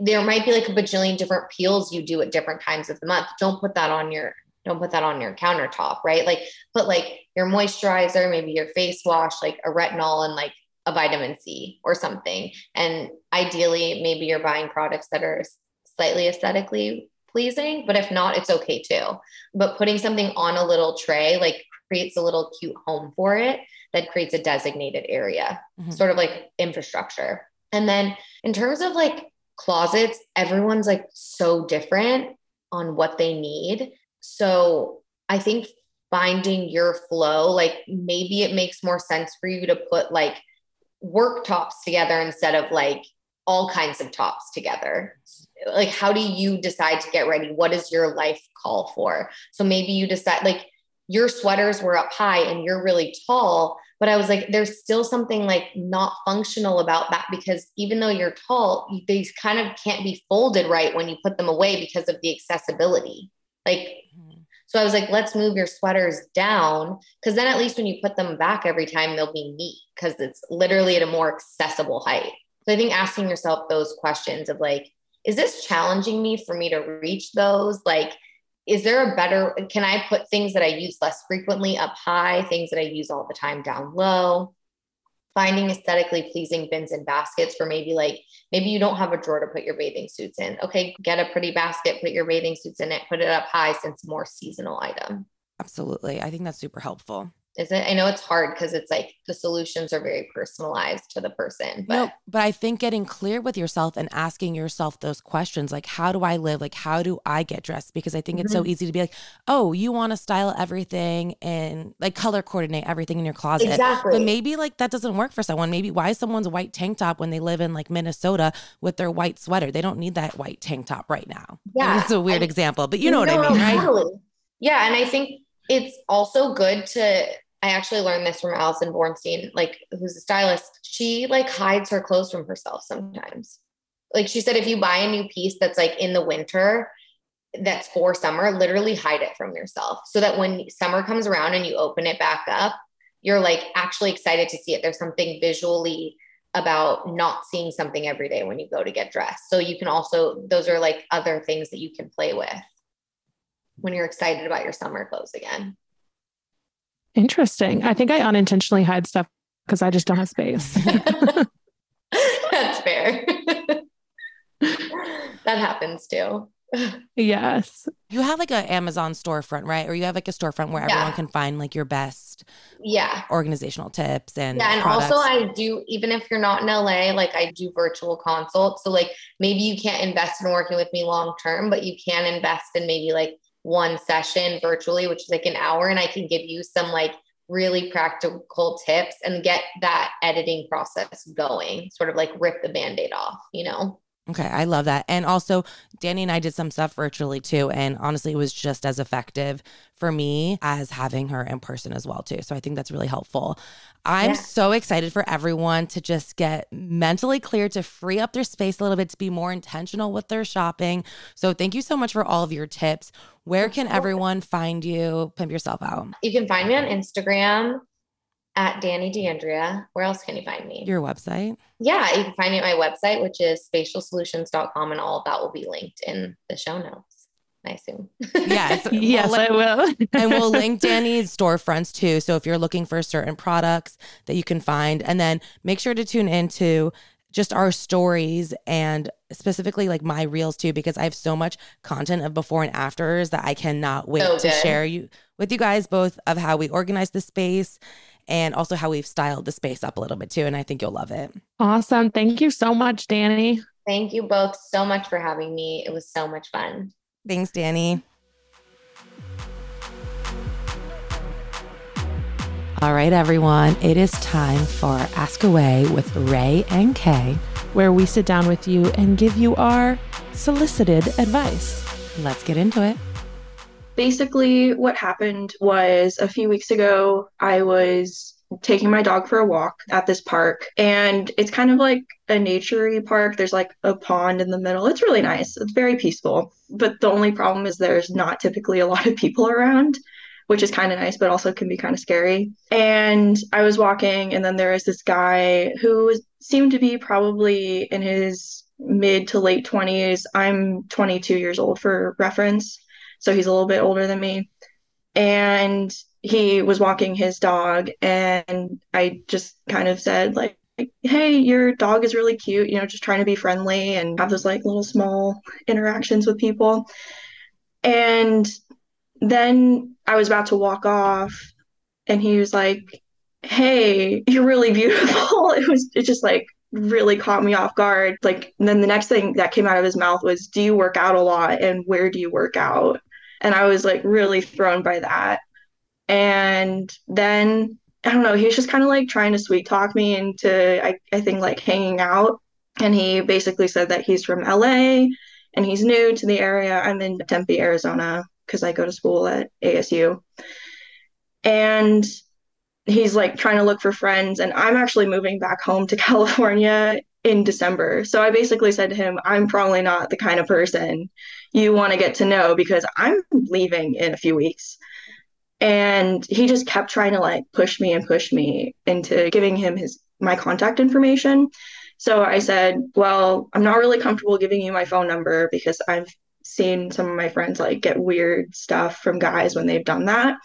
there might be like a bajillion different peels you do at different times of the month. Don't put that on your don't put that on your countertop, right? Like put like your moisturizer, maybe your face wash, like a retinol and like a vitamin C or something. And ideally, maybe you're buying products that are slightly aesthetically pleasing, but if not, it's okay too. But putting something on a little tray like creates a little cute home for it that creates a designated area, mm-hmm. sort of like infrastructure. And then in terms of like closets, everyone's like so different on what they need. So I think finding your flow, like maybe it makes more sense for you to put like work tops together instead of like all kinds of tops together. like how do you decide to get ready what is your life call for so maybe you decide like your sweaters were up high and you're really tall but i was like there's still something like not functional about that because even though you're tall they kind of can't be folded right when you put them away because of the accessibility. Like mm-hmm. so i was like let's move your sweaters down because then at least when you put them back every time they'll be neat because it's literally at a more accessible height. So i think asking yourself those questions of like is this challenging me for me to reach those? Like is there a better can i put things that i use less frequently up high things that i use all the time down low? Finding aesthetically pleasing bins and baskets for maybe like maybe you don't have a drawer to put your bathing suits in. Okay get a pretty basket put your bathing suits in it put it up high since more seasonal item. Absolutely. I think that's super helpful is it? I know it's hard because it's like the solutions are very personalized to the person. But no, but I think getting clear with yourself and asking yourself those questions, like how do I live? Like how do I get dressed? Because I think mm-hmm. it's so mm-hmm. easy to be like, oh, you want to style everything and like color coordinate everything in your closet. Exactly. But maybe like that doesn't work for someone. Maybe why is someone's white tank top when they live in like Minnesota with their white sweater? They don't need that white tank top right now. Yeah. It's a weird I, example, but you know no, what I mean, right? Totally. Yeah. And I think it's also good to I actually learned this from Allison Bornstein, like who's a stylist. She like hides her clothes from herself sometimes. Like she said, if you buy a new piece that's like in the winter, that's for summer, literally hide it from yourself so that when summer comes around and you open it back up, you're like actually excited to see it. There's something visually about not seeing something every day when you go to get dressed. So you can also, those are like other things that you can play with when you're excited about your summer clothes again. Interesting. I think I unintentionally hide stuff because I just don't have space. That's fair. that happens too. Yes. You have like an Amazon storefront, right? Or you have like a storefront where yeah. everyone can find like your best yeah organizational tips and yeah and products. also i do even if you're not in la like i do virtual consults so like maybe you can't invest in working with me long term but you can invest in maybe like one session virtually, which is like an hour, and I can give you some like really practical tips and get that editing process going, sort of like rip the band aid off, you know? Okay, I love that. And also, Dany and I did some stuff virtually too. And honestly, it was just as effective for me as having her in person as well too. So I think that's really helpful. I'm yeah. so excited for everyone to just get mentally clear to free up their space a little bit to be more intentional with their shopping. So thank you so much for all of your tips. Where can everyone find you? Pimp yourself out. You can find me on Instagram at Dany D'Andrea. Where else can you find me? Your website? Yeah, you can find me at my website, which is facialsolutions.com, and all of that will be linked in the show notes. I assume. Yes. yes, we'll I will. and we'll link Dany's storefronts too. So if you're looking for certain products that you can find, and then make sure to tune into just our stories and specifically like my reels too because I have so much content of before and afters that I cannot wait to share you with you guys both of how we organize the space and also how we've styled the space up a little bit too. And I think you'll love it. Awesome. Thank you so much, Danny. Thank you both so much for having me. It was so much fun. Thanks, Dany. All right, everyone, it is time for Ask Away with Ray and Kay, where we sit down with you and give you our solicited advice. Let's get into it basically what happened was a few weeks ago i was taking my dog for a walk at this park. And it's kind of like a naturey park. There's like a pond in the middle. It's really nice. It's very peaceful. But the only problem is there's not typically a lot of people around which is kind of nice but also can be kind of scary. And i was walking and then there was this guy who seemed to be probably in his mid to late 20s i'm 22 years old for reference so he's a little bit older than me. And he was walking his dog, and I just kind of said, like, hey, your dog is really cute, you know, just trying to be friendly and have those like little small interactions with people. And then I was about to walk off, and he was like, hey, you're really beautiful. it was, it just like, really caught me off guard. Like, then the next thing that came out of his mouth was, Do you work out a lot? And where do you work out? And I was like really thrown by that. And then I don't know, he was just kind of like trying to sweet talk me into, I, I think, like hanging out. And he basically said that he's from LA and he's new to the area. I'm in Tempe, Arizona, because I go to school at ASU. And he's like trying to look for friends. And I'm actually moving back home to California in December. So I basically said to him, I'm probably not the kind of person you want to get to know because I'm leaving in a few weeks. And he just kept trying to like push me and push me into giving him his my contact information. So I said, Well, I'm not really comfortable giving you my phone number because I've seen some of my friends like get weird stuff from guys when they've done that.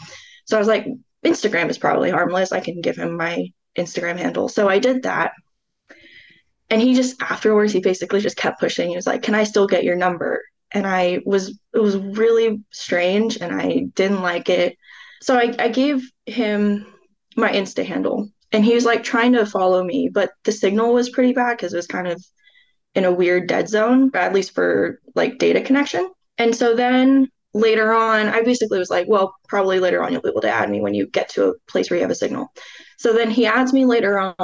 So I was like, Instagram is probably harmless. I can give him my Instagram handle. So I did that. And he just afterwards, he basically just kept pushing. He was like, Can I still get your number? And I was, it was really strange and I didn't like it. So I, I gave him my Insta handle and he was like trying to follow me, but the signal was pretty bad because it was kind of in a weird dead zone, at least for like data connection. And so then later on, I basically was like, well, probably later on you'll be able to add me when you get to a place where you have a signal. So then he adds me later on,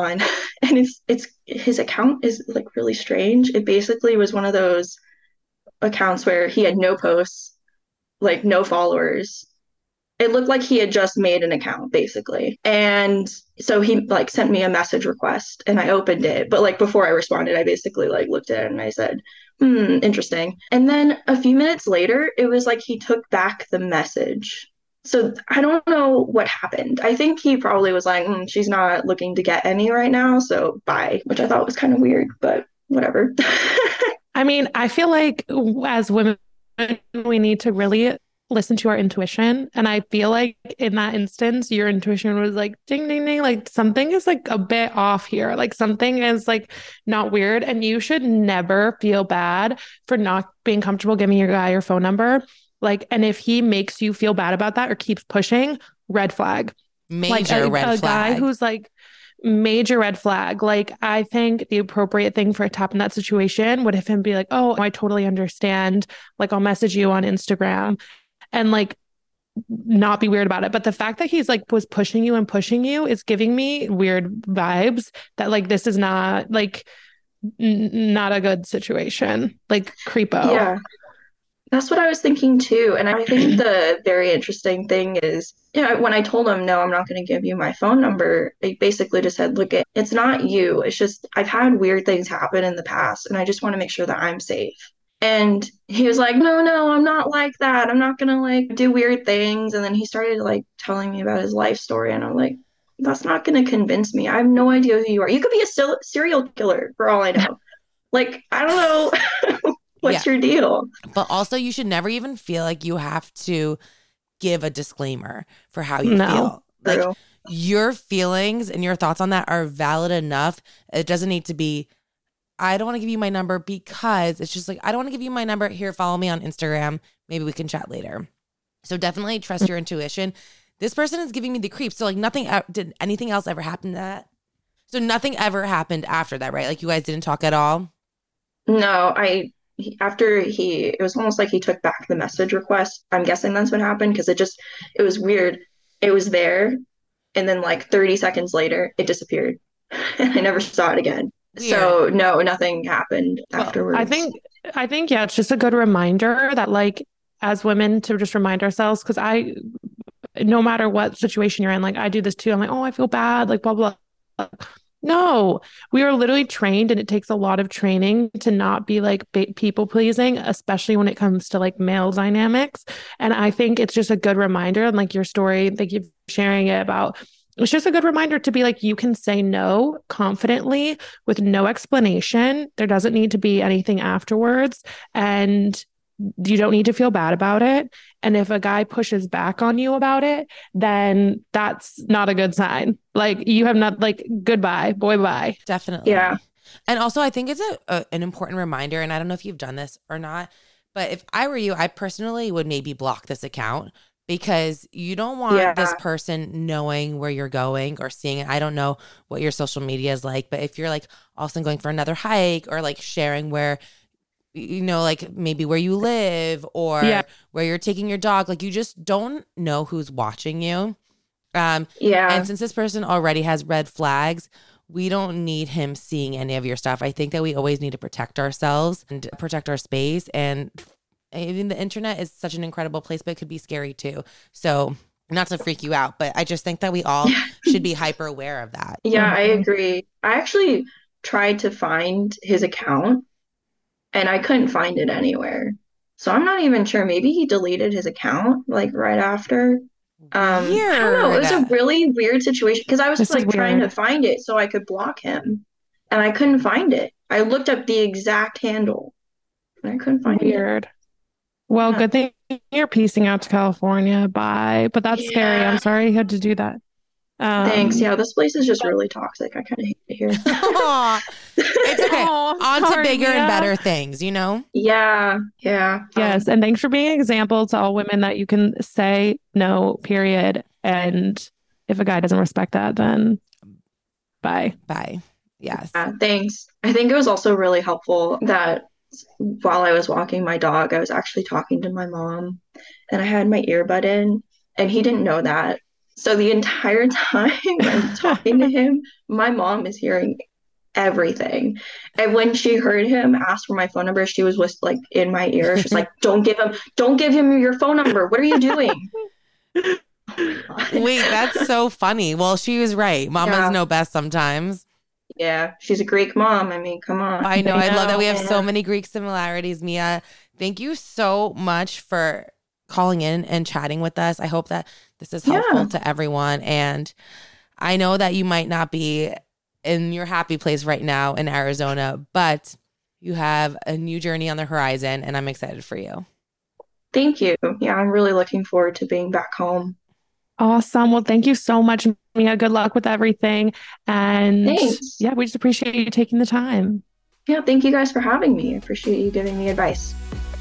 and it's it's his account is like really strange. It basically was one of those accounts where he had no posts, like no followers. It looked like he had just made an account basically. And so he like sent me a message request and I opened it. But like before I responded, I basically like looked at it and I said, hmm, interesting. And then a few minutes later, it was like he took back the message. So I don't know what happened. I think he probably was like, mm, she's not looking to get any right now. So bye, which I thought was kind of weird, but whatever. I mean, I feel like as women, we need to really listen to our intuition. And I feel like in that instance, your intuition was like ding, ding, ding, like something is like a bit off here. Like something is like not weird. And you should never feel bad for not being comfortable giving your guy your phone number. Like, and if he makes you feel bad about that or keeps pushing, red flag. Major like a, red a flag. guy who's like, major red flag. Like, I think the appropriate thing for a tap in that situation would have him be like, Oh, I totally understand. Like, I'll message you on Instagram and like not be weird about it. But the fact that he's like was pushing you and pushing you is giving me weird vibes that like this is not like n- not a good situation. Like creepo. Yeah. That's what I was thinking too. And I think the very interesting thing is, yeah, when I told him, no, I'm not going to give you my phone number, I basically just said, look, it's not you. It's just, I've had weird things happen in the past and I just want to make sure that I'm safe. And he was like, no, no, I'm not like that. I'm not going to like do weird things. And then he started like telling me about his life story. And I'm like, that's not going to convince me. I have no idea who you are. You could be a serial killer for all I know. like, I don't know. What's yeah. your deal? But also, you should never even feel like you have to give a disclaimer for how you no, feel. Like, true. your feelings and your thoughts on that are valid enough. It doesn't need to be I don't want to give you my number because it's just like, I don't want to give you my number. Here, follow me on Instagram. Maybe we can chat later. So definitely trust your intuition. This person is giving me the creeps. So, like, nothing, did anything else ever happen to that? So, nothing ever happened after that, right? Like, you guys didn't talk at all? No, I, after he, it was almost like he took back the message request. I'm guessing that's what happened because it just, it was weird. It was there. And then, like, 30 seconds later, it disappeared. and I never saw it again. So no, nothing happened well, afterwards. I think I think yeah, it's just a good reminder that like as women to just remind ourselves because I no matter what situation you're in, like I do this too. I'm like, oh, I feel bad, like blah blah. No, we are literally trained, and it takes a lot of training to not be like people pleasing, especially when it comes to like male dynamics. And I think it's just a good reminder, and like your story, thank you for sharing it about it's just a good reminder to be like, you can say no confidently with no explanation. There doesn't need to be anything afterwards. And you don't need to feel bad about it. And if a guy pushes back on you about it, then that's not a good sign. Like you have not like goodbye, boy bye. Definitely. Yeah. And also I think it's a, a, an important reminder and I don't know if you've done this or not, but if I were you, I personally would maybe block this account because you don't want yeah. this person knowing where you're going or seeing it. I don't know what your social media is like, but if you're like all of a sudden going for another hike or like sharing where you know, like maybe where you live or yeah. where you're taking your dog, like you just don't know who's watching you. Um, yeah. And since this person already has red flags, we don't need him seeing any of your stuff. I think that we always need to protect ourselves and protect our space. And even the internet is such an incredible place, but it could be scary too. So, not to freak you out, but I just think that we all should be hyper aware of that. Yeah, I agree. I actually tried to find his account and I couldn't find it anywhere. So I'm not even sure. Maybe he deleted his account like right after. Um, weird. I don't know. It was a really weird situation because I was this like trying to find it so I could block him, and I couldn't find it. I looked up the exact handle, and I couldn't find weird. it. Weird. Well, good thing you're piecing out to California. Bye. But that's yeah. scary. I'm sorry you had to do that. Um, Thanks. Yeah, this place is just really toxic. I kind of hate it here. it's okay. On to bigger yeah. and better things, you know? Yeah. Yeah. Yes. Um, and thanks for being an example to all women that you can say no, period. And if a guy doesn't respect that, then bye. Bye. Yes. Yeah, thanks. I think it was also really helpful that while I was walking my dog, I was actually talking to my mom and I had my earbud in and he didn't know that so the entire time I'm talking to him, my mom is hearing everything. And when she heard him ask for my phone number, she was just like in my ear. She's like, "Don't give him, don't give him your phone number. What are you doing?" Wait, that's so funny. Well, she was right. Mamas yeah. know best sometimes. Yeah, she's a Greek mom. I mean, come on. I know. I, know. I love that we have so many Greek similarities, Mia. Thank you so much for calling in and chatting with us. I hope that this is helpful yeah. to everyone. And I know that you might not be in your happy place right now in Arizona, but you have a new journey on the horizon, and I'm excited for you. Thank you. Yeah, I'm really looking forward to being back home. Awesome. Well, thank you so much, Mia. Good luck with everything. And Thanks. yeah, we just appreciate you taking the time. Yeah, thank you guys for having me. I appreciate you giving me advice.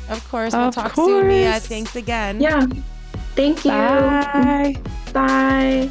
Of course. We'll of talk course. soon, Mia. Thanks again. Yeah. Thank you. Bye. Bye.